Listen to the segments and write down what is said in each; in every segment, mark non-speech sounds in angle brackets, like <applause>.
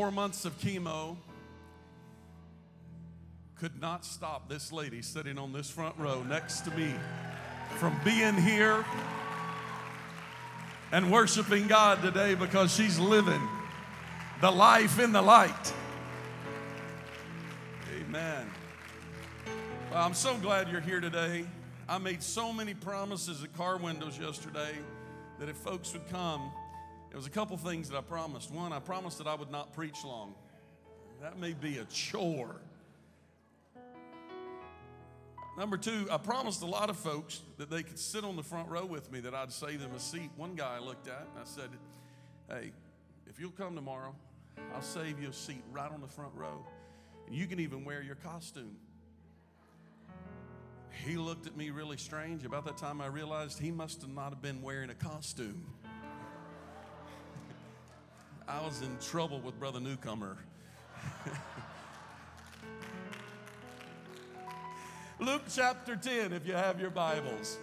Four months of chemo could not stop this lady sitting on this front row next to me from being here and worshiping God today because she's living the life in the light. Amen. Well, I'm so glad you're here today. I made so many promises at car windows yesterday that if folks would come, there was a couple things that I promised. One, I promised that I would not preach long. That may be a chore. Number two, I promised a lot of folks that they could sit on the front row with me, that I'd save them a seat. One guy I looked at and I said, Hey, if you'll come tomorrow, I'll save you a seat right on the front row. And you can even wear your costume. He looked at me really strange. About that time, I realized he must have not have been wearing a costume. I was in trouble with Brother Newcomer. <laughs> Luke chapter 10, if you have your Bibles.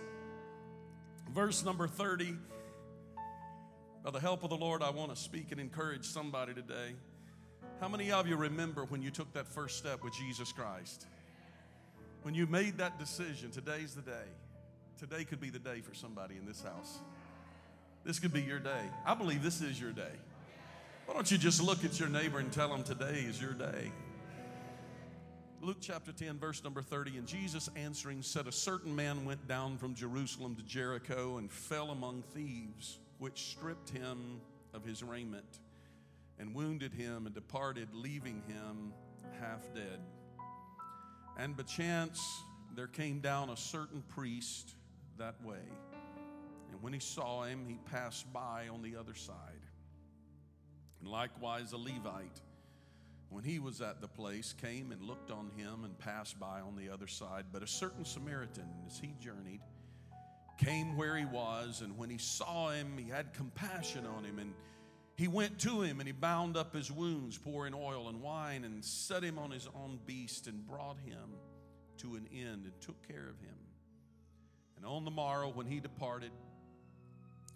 Verse number 30. By the help of the Lord, I want to speak and encourage somebody today. How many of you remember when you took that first step with Jesus Christ? When you made that decision, today's the day. Today could be the day for somebody in this house. This could be your day. I believe this is your day. Why don't you just look at your neighbor and tell him today is your day? Luke chapter 10, verse number 30. And Jesus answering said, A certain man went down from Jerusalem to Jericho and fell among thieves, which stripped him of his raiment and wounded him and departed, leaving him half dead. And by chance there came down a certain priest that way. And when he saw him, he passed by on the other side. And likewise, a Levite, when he was at the place, came and looked on him and passed by on the other side. But a certain Samaritan, as he journeyed, came where he was, and when he saw him, he had compassion on him. And he went to him and he bound up his wounds, pouring oil and wine, and set him on his own beast, and brought him to an end, and took care of him. And on the morrow, when he departed,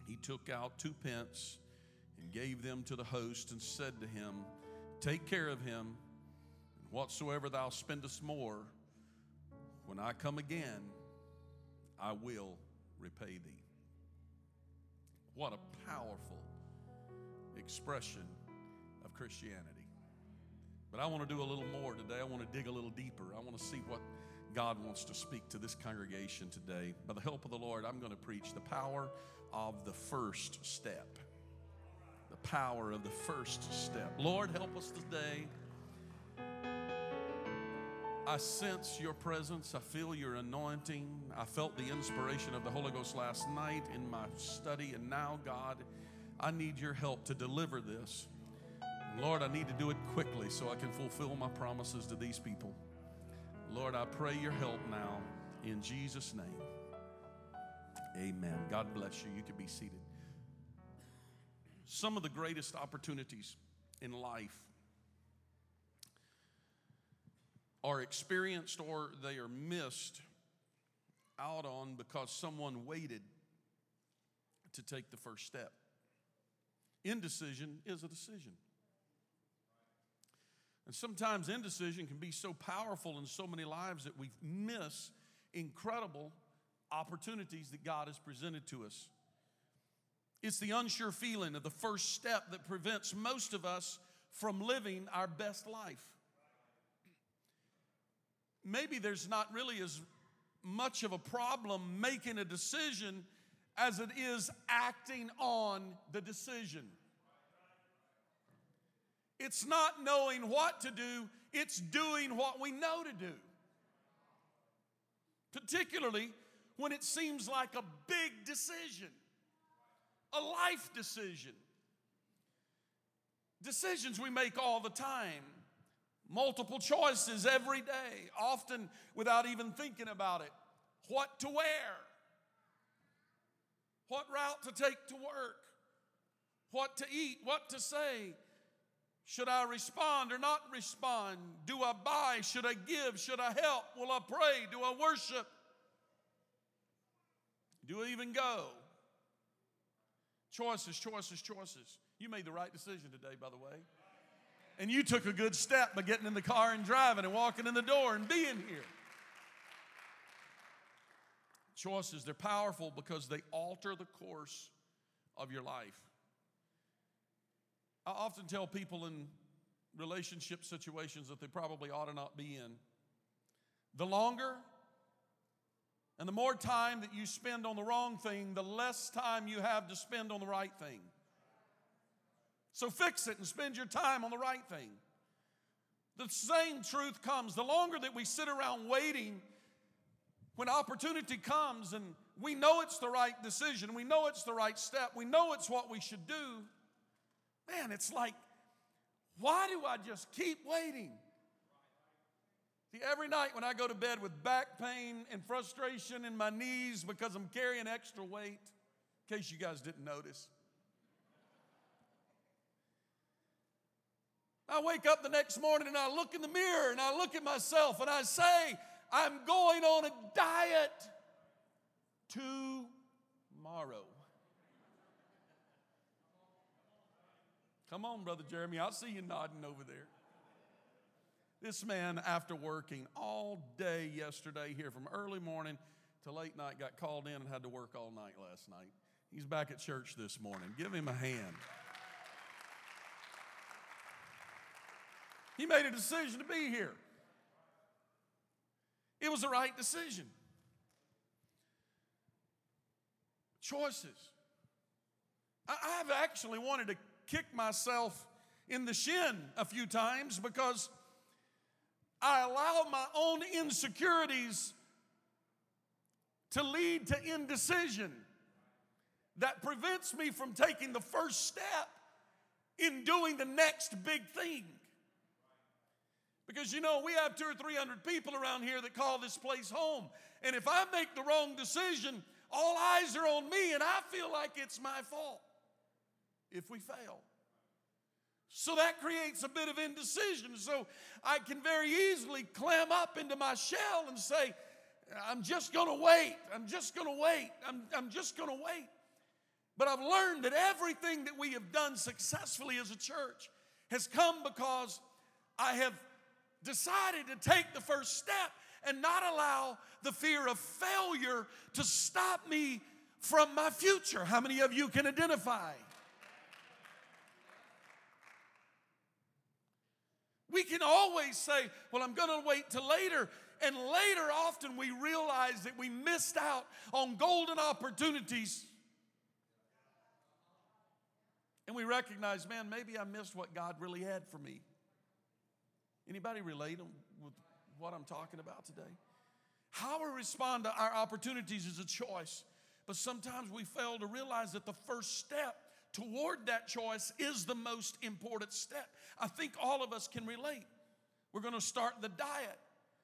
he took out two pence and gave them to the host, and said to him, Take care of him, and whatsoever thou spendest more, when I come again, I will repay thee. What a powerful expression of Christianity. But I want to do a little more today. I want to dig a little deeper. I want to see what God wants to speak to this congregation today. By the help of the Lord, I'm going to preach the power of the first step. Power of the first step. Lord, help us today. I sense your presence. I feel your anointing. I felt the inspiration of the Holy Ghost last night in my study. And now, God, I need your help to deliver this. Lord, I need to do it quickly so I can fulfill my promises to these people. Lord, I pray your help now in Jesus' name. Amen. God bless you. You can be seated. Some of the greatest opportunities in life are experienced or they are missed out on because someone waited to take the first step. Indecision is a decision. And sometimes indecision can be so powerful in so many lives that we miss incredible opportunities that God has presented to us. It's the unsure feeling of the first step that prevents most of us from living our best life. Maybe there's not really as much of a problem making a decision as it is acting on the decision. It's not knowing what to do, it's doing what we know to do. Particularly when it seems like a big decision, a life decision. Decisions we make all the time, multiple choices every day, often without even thinking about it. What to wear, what route to take to work, what to eat, what to say. Should I respond or not respond? Do I buy? Should I give? Should I help? Will I pray? Do I worship? Do I even go? Choices, choices, choices. You made the right decision today, by the way. And you took a good step by getting in the car and driving and walking in the door and being here. Choices, they're powerful because they alter the course of your life. I often tell people in relationship situations that they probably ought to not be in. The longer and the more time that you spend on the wrong thing, the less time you have to spend on the right thing. So fix it and spend your time on the right thing. The same truth comes. The longer that we sit around waiting when opportunity comes and we know it's the right decision, we know it's the right step, we know it's what we should do, man, it's like, why do I just keep waiting? See, every night when I go to bed with back pain and frustration in my knees because I'm carrying extra weight, in case you guys didn't notice. I wake up the next morning and I look in the mirror and I look at myself and I say, I'm going on a diet tomorrow. Come on, Brother Jeremy. I see you nodding over there. This man, after working all day yesterday here from early morning to late night, got called in and had to work all night last night. He's back at church this morning. Give him a hand. He made a decision to be here. It was the right decision. Choices. I've actually wanted to kick myself in the shin a few times because I allow my own insecurities to lead to indecision that prevents me from taking the first step in doing the next big thing. Because you know, we have two or three hundred people around here that call this place home. And if I make the wrong decision, all eyes are on me, and I feel like it's my fault if we fail. So that creates a bit of indecision. So I can very easily clam up into my shell and say, I'm just to wait. I'm just to wait. I'm, I'm just to wait. But I've learned that everything that we have done successfully as a church has come because I have decided to take the first step and not allow the fear of failure to stop me from my future. How many of you can identify? We can always say, Well, I'm going to wait till later. And later, often we realize that we missed out on golden opportunities. And we recognize, man, maybe I missed what God really had for me. Anybody relate with what I'm talking about today? How we respond to our opportunities is a choice, but sometimes we fail to realize that the first step toward that choice is the most important step. I think all of us can relate. We're going to start the diet.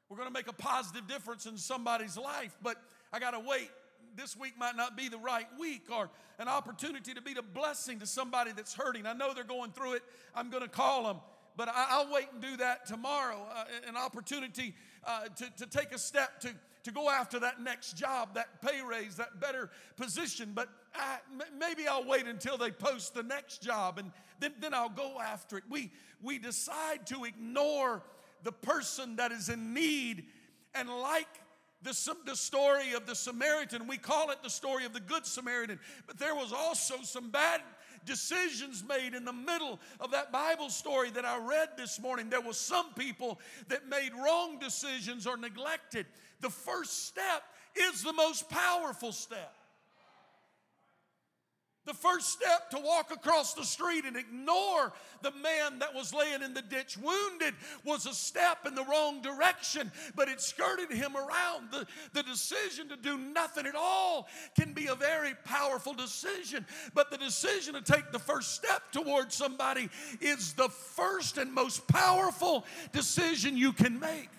We're going to make a positive difference in somebody's life, but I got to wait. This week might not be the right week or an opportunity to be a blessing to somebody that's hurting. I know they're going through it. I'm going to call them but I, will wait and do that tomorrow. Uh, an opportunity uh, to, to take a step to, to go after that next job, that pay raise, that better position. But I, maybe I'll wait until they post the next job and then, then I'll go after it. We, we decide to ignore the person that is in need and like the, the story of the Samaritan. We call it the story of the Good Samaritan, but there was also some bad decisions made in the middle of that Bible story that I read this morning. There were some people that made wrong decisions or neglected. The first step is the most powerful step. The first step to walk across the street and ignore the man that was laying in the ditch wounded was a step in the wrong direction, but it skirted him around. The, the decision to do nothing at all can be a very powerful decision, but the decision to take the first step towards somebody is the first and most powerful decision you can make.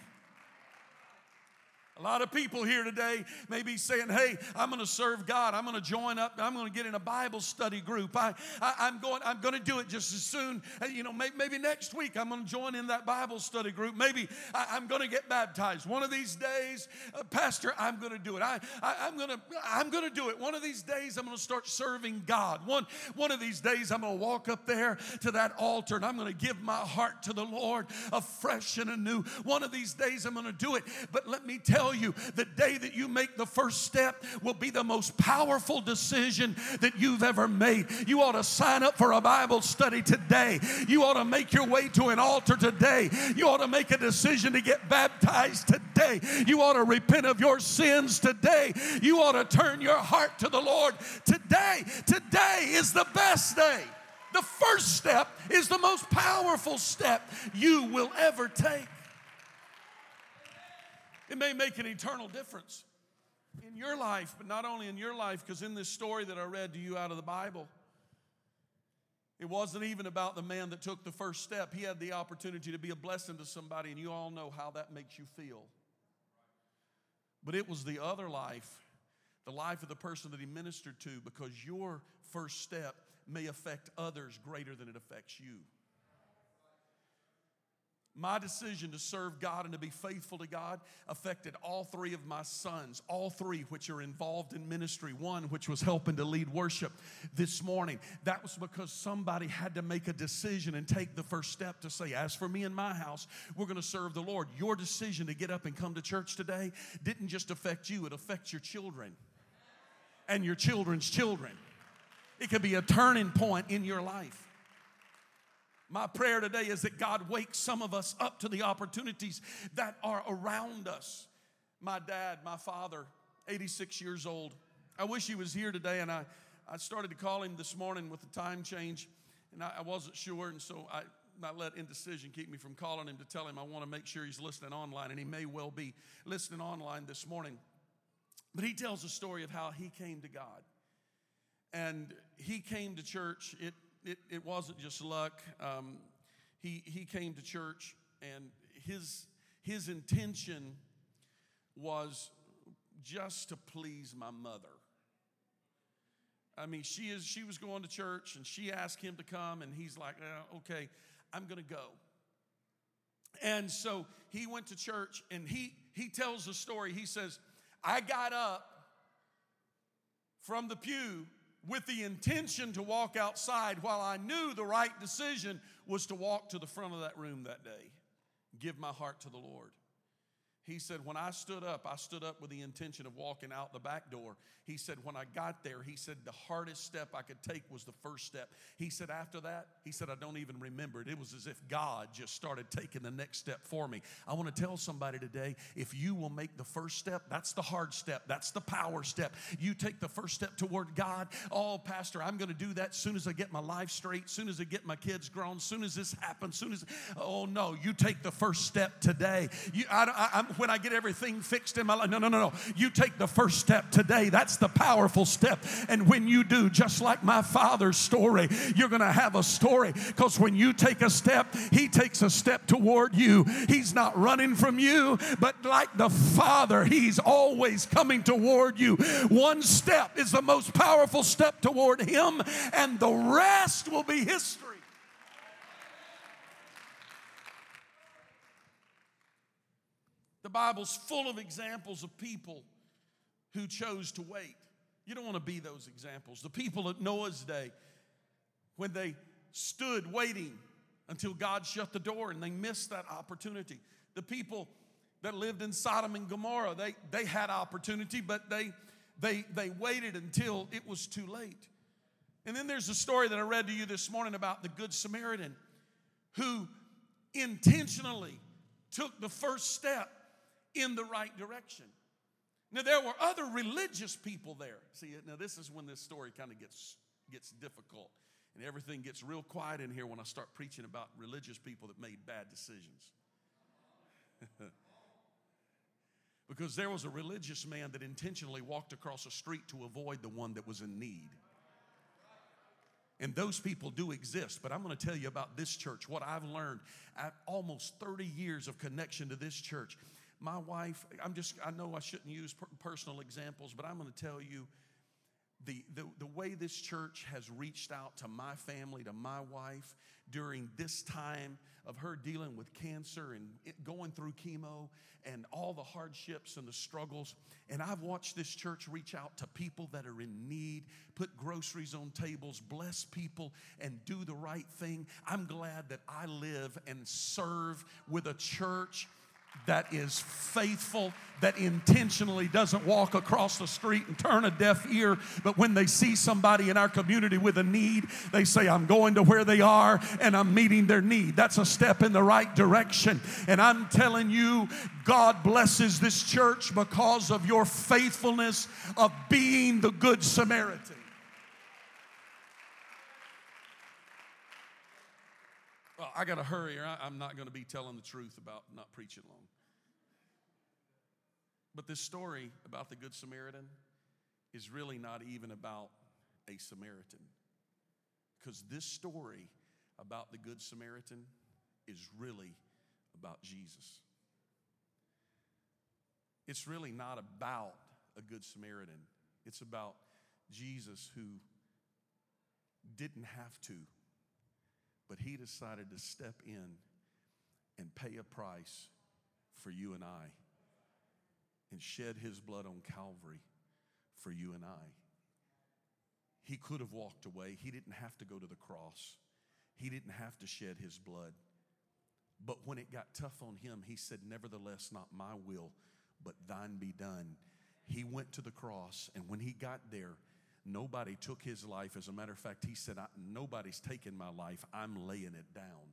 A lot of people here today may be saying, Hey, I'm going to serve God. I'm going to join up. I'm going to get in a Bible study group. I, I, am going, I'm going to do it just as soon. You know, maybe, maybe next week I'm going to join in that Bible study group. Maybe I, am going to get baptized. One of these days, uh, Pastor, I'm going to do it. I, I, am going to, I'm going to do it. One of these days, I'm going to start serving God. One, one of these days, I'm going to walk up there to that altar and I'm going to give my heart to the Lord afresh and anew. One of these days, I'm going to do it. But let me tell tell you, the day that you make the first step will be the most powerful decision that you've ever made. You ought to sign up for a Bible study today. You ought to make your way to an altar today. You ought to make a decision to get baptized today. You ought to repent of your sins today. You ought to turn your heart to the Lord today. Today is the best day. The first step is the most powerful step you will ever take. It may make an eternal difference in your life, but not only in your life, because in this story that I read to you out of the Bible, it wasn't even about the man that took the first step. He had the opportunity to be a blessing to somebody, and you all know how that makes you feel. But it was the other life, the life of the person that he ministered to, because your first step may affect others greater than it affects you. My decision to serve God and to be faithful to God affected all three of my sons, all three which are involved in ministry, one which was helping to lead worship this morning. That was because somebody had to make a decision and take the first step to say, As for me and my house, we're going to serve the Lord. Your decision to get up and come to church today didn't just affect you, it affects your children and your children's children. It could be a turning point in your life. My prayer today is that God wakes some of us up to the opportunities that are around us. My dad, my father, 86 years old. I wish he was here today, and I, I started to call him this morning with the time change, and I, I wasn't sure, and so I, I let indecision keep me from calling him to tell him I want to make sure he's listening online, and he may well be listening online this morning. But he tells a story of how he came to God. And he came to church. It it, it wasn't just luck. Um, he, he came to church, and his, his intention was just to please my mother. I mean, she is she was going to church and she asked him to come, and he's like, oh, okay, I'm gonna go. And so he went to church and he he tells the story. He says, I got up from the pew with the intention to walk outside while I knew the right decision was to walk to the front of that room that day, give my heart to the Lord. He said, When I stood up, I stood up with the intention of walking out the back door. He said, When I got there, he said, The hardest step I could take was the first step. He said, After that, he said, I don't even remember it. It was as if God just started taking the next step for me. I want to tell somebody today if you will make the first step, that's the hard step, that's the power step. You take the first step toward God. Oh, Pastor, I'm going to do that soon as I get my life straight, soon as I get my kids grown, soon as this happens, soon as, oh no, you take the first step today. You, I, I, when I get everything fixed in my life. No, no, no, no. You take the first step today. That's the powerful step. And when you do, just like my father's story, you're going to have a story because when you take a step, he takes a step toward you. He's not running from you, but like the father, he's always coming toward you. One step is the most powerful step toward him, and the rest will be history. The Bible's full of examples of people who chose to wait. You don't want to be those examples. The people at Noah's day, when they stood waiting until God shut the door and they missed that opportunity. The people that lived in Sodom and Gomorrah, they, they had opportunity, but they, they, they waited until it was too late. And then there's a story that I read to you this morning about the Good Samaritan who intentionally took the first step in the right direction. Now, there were other religious people there. See, now this is when this story kind of gets, gets difficult. And everything gets real quiet in here when I start preaching about religious people that made bad decisions. <laughs> because there was a religious man that intentionally walked across a street to avoid the one that was in need. And those people do exist, but I'm going to tell you about this church, what I've learned at almost 30 years of connection to this church. My wife, I'm just, I know I shouldn't use personal examples, but I'm going to tell you the, the, the way this church has reached out to my family, to my wife during this time of her dealing with cancer and going through chemo and all the hardships and the struggles. And I've watched this church reach out to people that are in need, put groceries on tables, bless people, and do the right thing. I'm glad that I live and serve with a church that is faithful, that intentionally doesn't walk across the street and turn a deaf ear, but when they see somebody in our community with a need, they say, I'm going to where they are and I'm meeting their need. That's a step in the right direction. And I'm telling you, God blesses this church because of your faithfulness of being the Good Samaritan. Well, I got to hurry, or I'm not going to be telling the truth about not preaching long. But this story about the Good Samaritan is really not even about a Samaritan. Because this story about the Good Samaritan is really about Jesus. It's really not about a Good Samaritan, it's about Jesus who didn't have to but he decided to step in and pay a price for you and I and shed his blood on Calvary for you and I. He could have walked away. He didn't have to go to the cross. He didn't have to shed his blood. But when it got tough on him, he said, Nevertheless, not my will, but thine be done. He went to the cross, and when he got there, Nobody took his life. As a matter of fact, he said, Nobody's taking my life. I'm laying it down.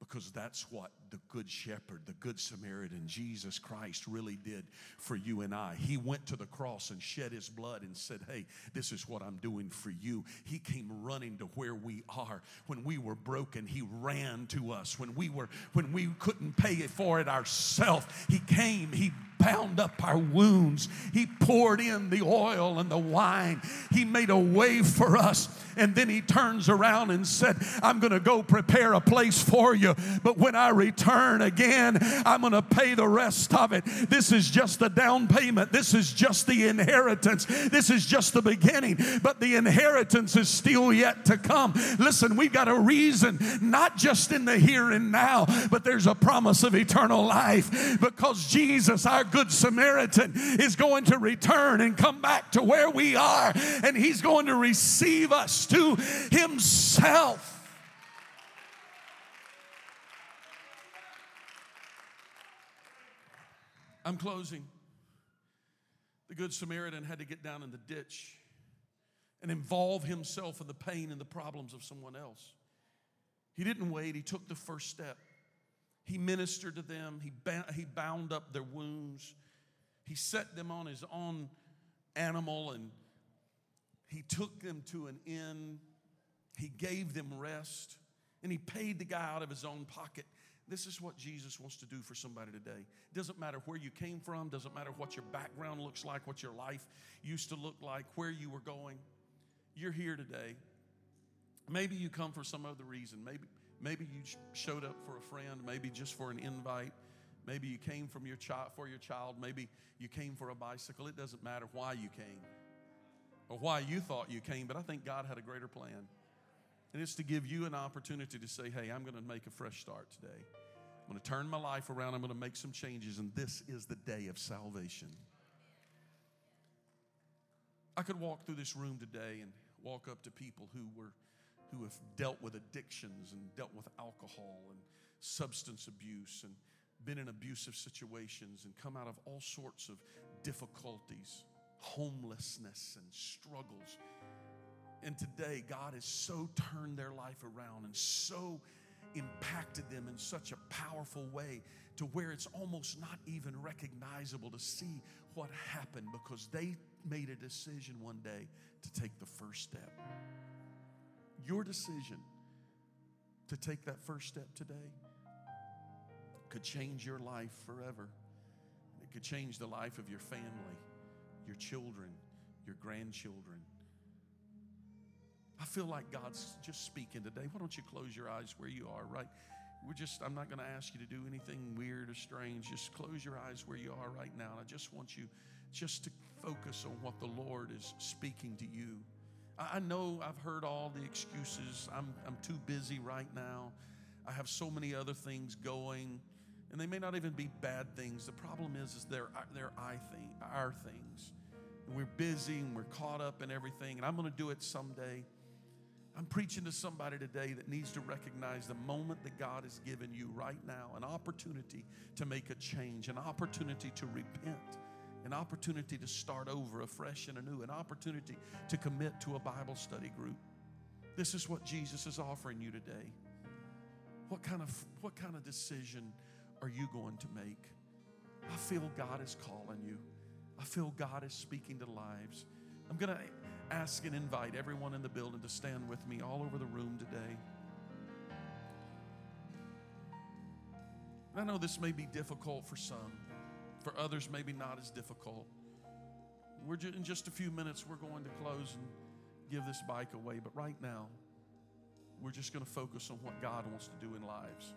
Because that's what the Good Shepherd, the Good Samaritan, Jesus Christ really did for you and I. He went to the cross and shed his blood and said, Hey, this is what I'm doing for you. He came running to where we are. When we were broken, he ran to us. When we were when we couldn't pay for it ourselves, he came, he bound up our wounds. He poured in the oil and the wine. He made a way for us. And then he turns around and said, I'm going to go prepare a place for you. But when I return again, I'm going to pay the rest of it. This is just the down payment. This is just the inheritance. This is just the beginning. But the inheritance is still yet to come. Listen, we've got a reason, not just in the here and now, but there's a promise of eternal life because Jesus, our Good Samaritan is going to return and come back to where we are, and he's going to receive us to himself. I'm closing. The Good Samaritan had to get down in the ditch and involve himself in the pain and the problems of someone else. He didn't wait, he took the first step. He ministered to them, he, he bound up their wounds, he set them on his own animal, and he took them to an inn. He gave them rest, and he paid the guy out of his own pocket. This is what Jesus wants to do for somebody today. Doesn't matter where you came from, doesn't matter what your background looks like, what your life used to look like, where you were going. You're here today. Maybe you come for some other reason. Maybe Maybe you showed up for a friend, maybe just for an invite. Maybe you came from your child for your child. Maybe you came for a bicycle. It doesn't matter why you came or why you thought you came, but I think God had a greater plan. And it's to give you an opportunity to say, hey, I'm going to make a fresh start today. I'm going to turn my life around. I'm going to make some changes, and this is the day of salvation. I could walk through this room today and walk up to people who were who have dealt with addictions and dealt with alcohol and substance abuse and been in abusive situations and come out of all sorts of difficulties, homelessness and struggles. And today, God has so turned their life around and so impacted them in such a powerful way to where it's almost not even recognizable to see what happened because they made a decision one day to take the first step. Your decision to take that first step today could change your life forever. It could change the life of your family, your children, your grandchildren. I feel like God's just speaking today. Why don't you close your eyes where you are, right? We're just, I'm not going to ask you to do anything weird or strange. Just close your eyes where you are right now. And I just want you just to focus on what the Lord is speaking to you. I know I've heard all the excuses. I'm, I'm too busy right now. I have so many other things going, and they may not even be bad things. The problem is, is they're, uh, they're I our things. we're busy and we're caught up in everything, and I'm going to do it someday. I'm preaching to somebody today that needs to recognize the moment that God has given you right now an opportunity to make a change, an opportunity to repent, an opportunity to start over afresh and anew, an opportunity to commit to a Bible study group. This is what Jesus is offering you today. What kind of, what kind of decision are you going to make? I feel God is calling you. I feel God is speaking to lives. I'm going to ask and invite everyone in the building to stand with me all over the room today. I know this may be difficult for some, for others, maybe not as difficult. We're just, in just a few minutes, we're going to close and give this bike away, but right now, we're just going to focus on what God wants to do in lives.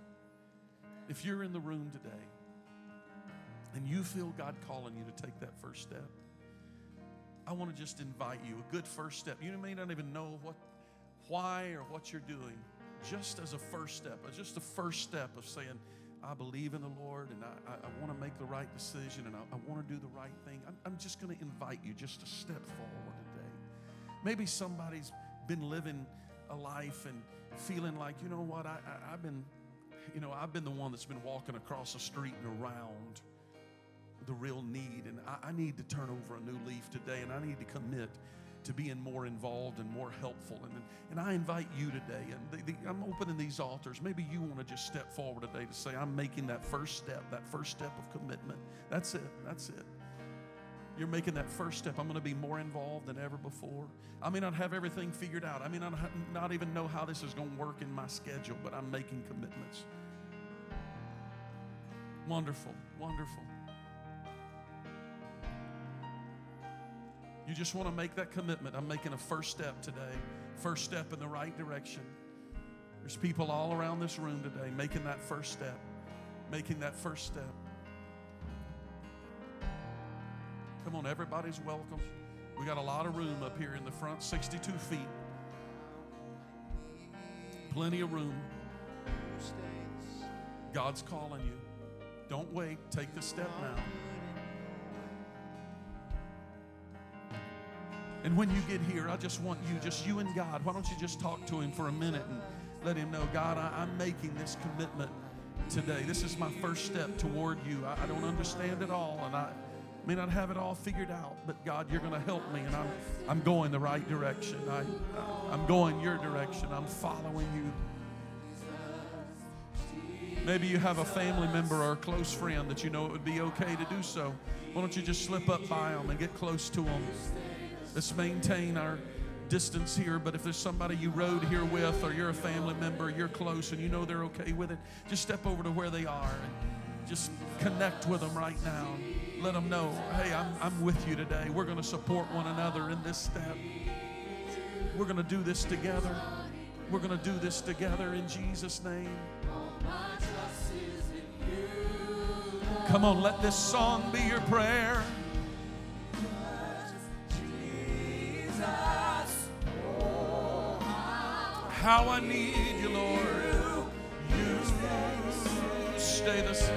If you're in the room today and you feel God calling you to take that first step, I want to just invite you a good first step. You may not even know what, why, or what you're doing. Just as a first step, just the first step of saying, I believe in the Lord and I, I, want to make the right decision and I, I want to do the right thing. I'm, I'm just going to invite you just to step forward today. Maybe somebody's been living a life and feeling like, you know what, I, I, I've been, you know, I've been the one that's been walking across the street and around the real need. And I, I, need to turn over a new leaf today, and I need to commit to being more involved and more helpful. And, and I invite you today, and the, the, I'm opening these altars. Maybe you want to just step forward today to say, I'm making that first step, that first step of commitment. That's it. That's it. You're making that first step. I'm going to be more involved than ever before. I may not have everything figured out. I may not, not even know how this is going to work in my schedule, but I'm making commitments. Wonderful, wonderful. You just want to make that commitment. I'm making a first step today, first step in the right direction. There's people all around this room today making that first step, making that first step. Come on, everybody's welcome. We got a lot of room up here in the front, 62 feet. Plenty of room. God's calling you. Don't wait. Take the step now. And when you get here, I just want you, just you and God, why don't you just talk to Him for a minute and let Him know, God, I, am making this commitment today. This is my first step toward you. I, I don't understand it all, and I may not have it all figured out, but God, you're going to help me, and I'm, I'm going the right direction. I, I'm going your direction. I'm following you. Maybe you have a family member or a close friend that you know it would be okay to do so. Why don't you just slip up by them and get close to them? Let's maintain our distance here, but if there's somebody you rode here with, or you're a family member, you're close and you know they're okay with it, just step over to where they are and just connect with them right now. Let them know, hey, I'm, I'm with you today. We're going to support one another in this step. We're going to do this together. We're going to do this together in Jesus' name. Come on, let this song be your prayer. How I need you, Lord. You Davis?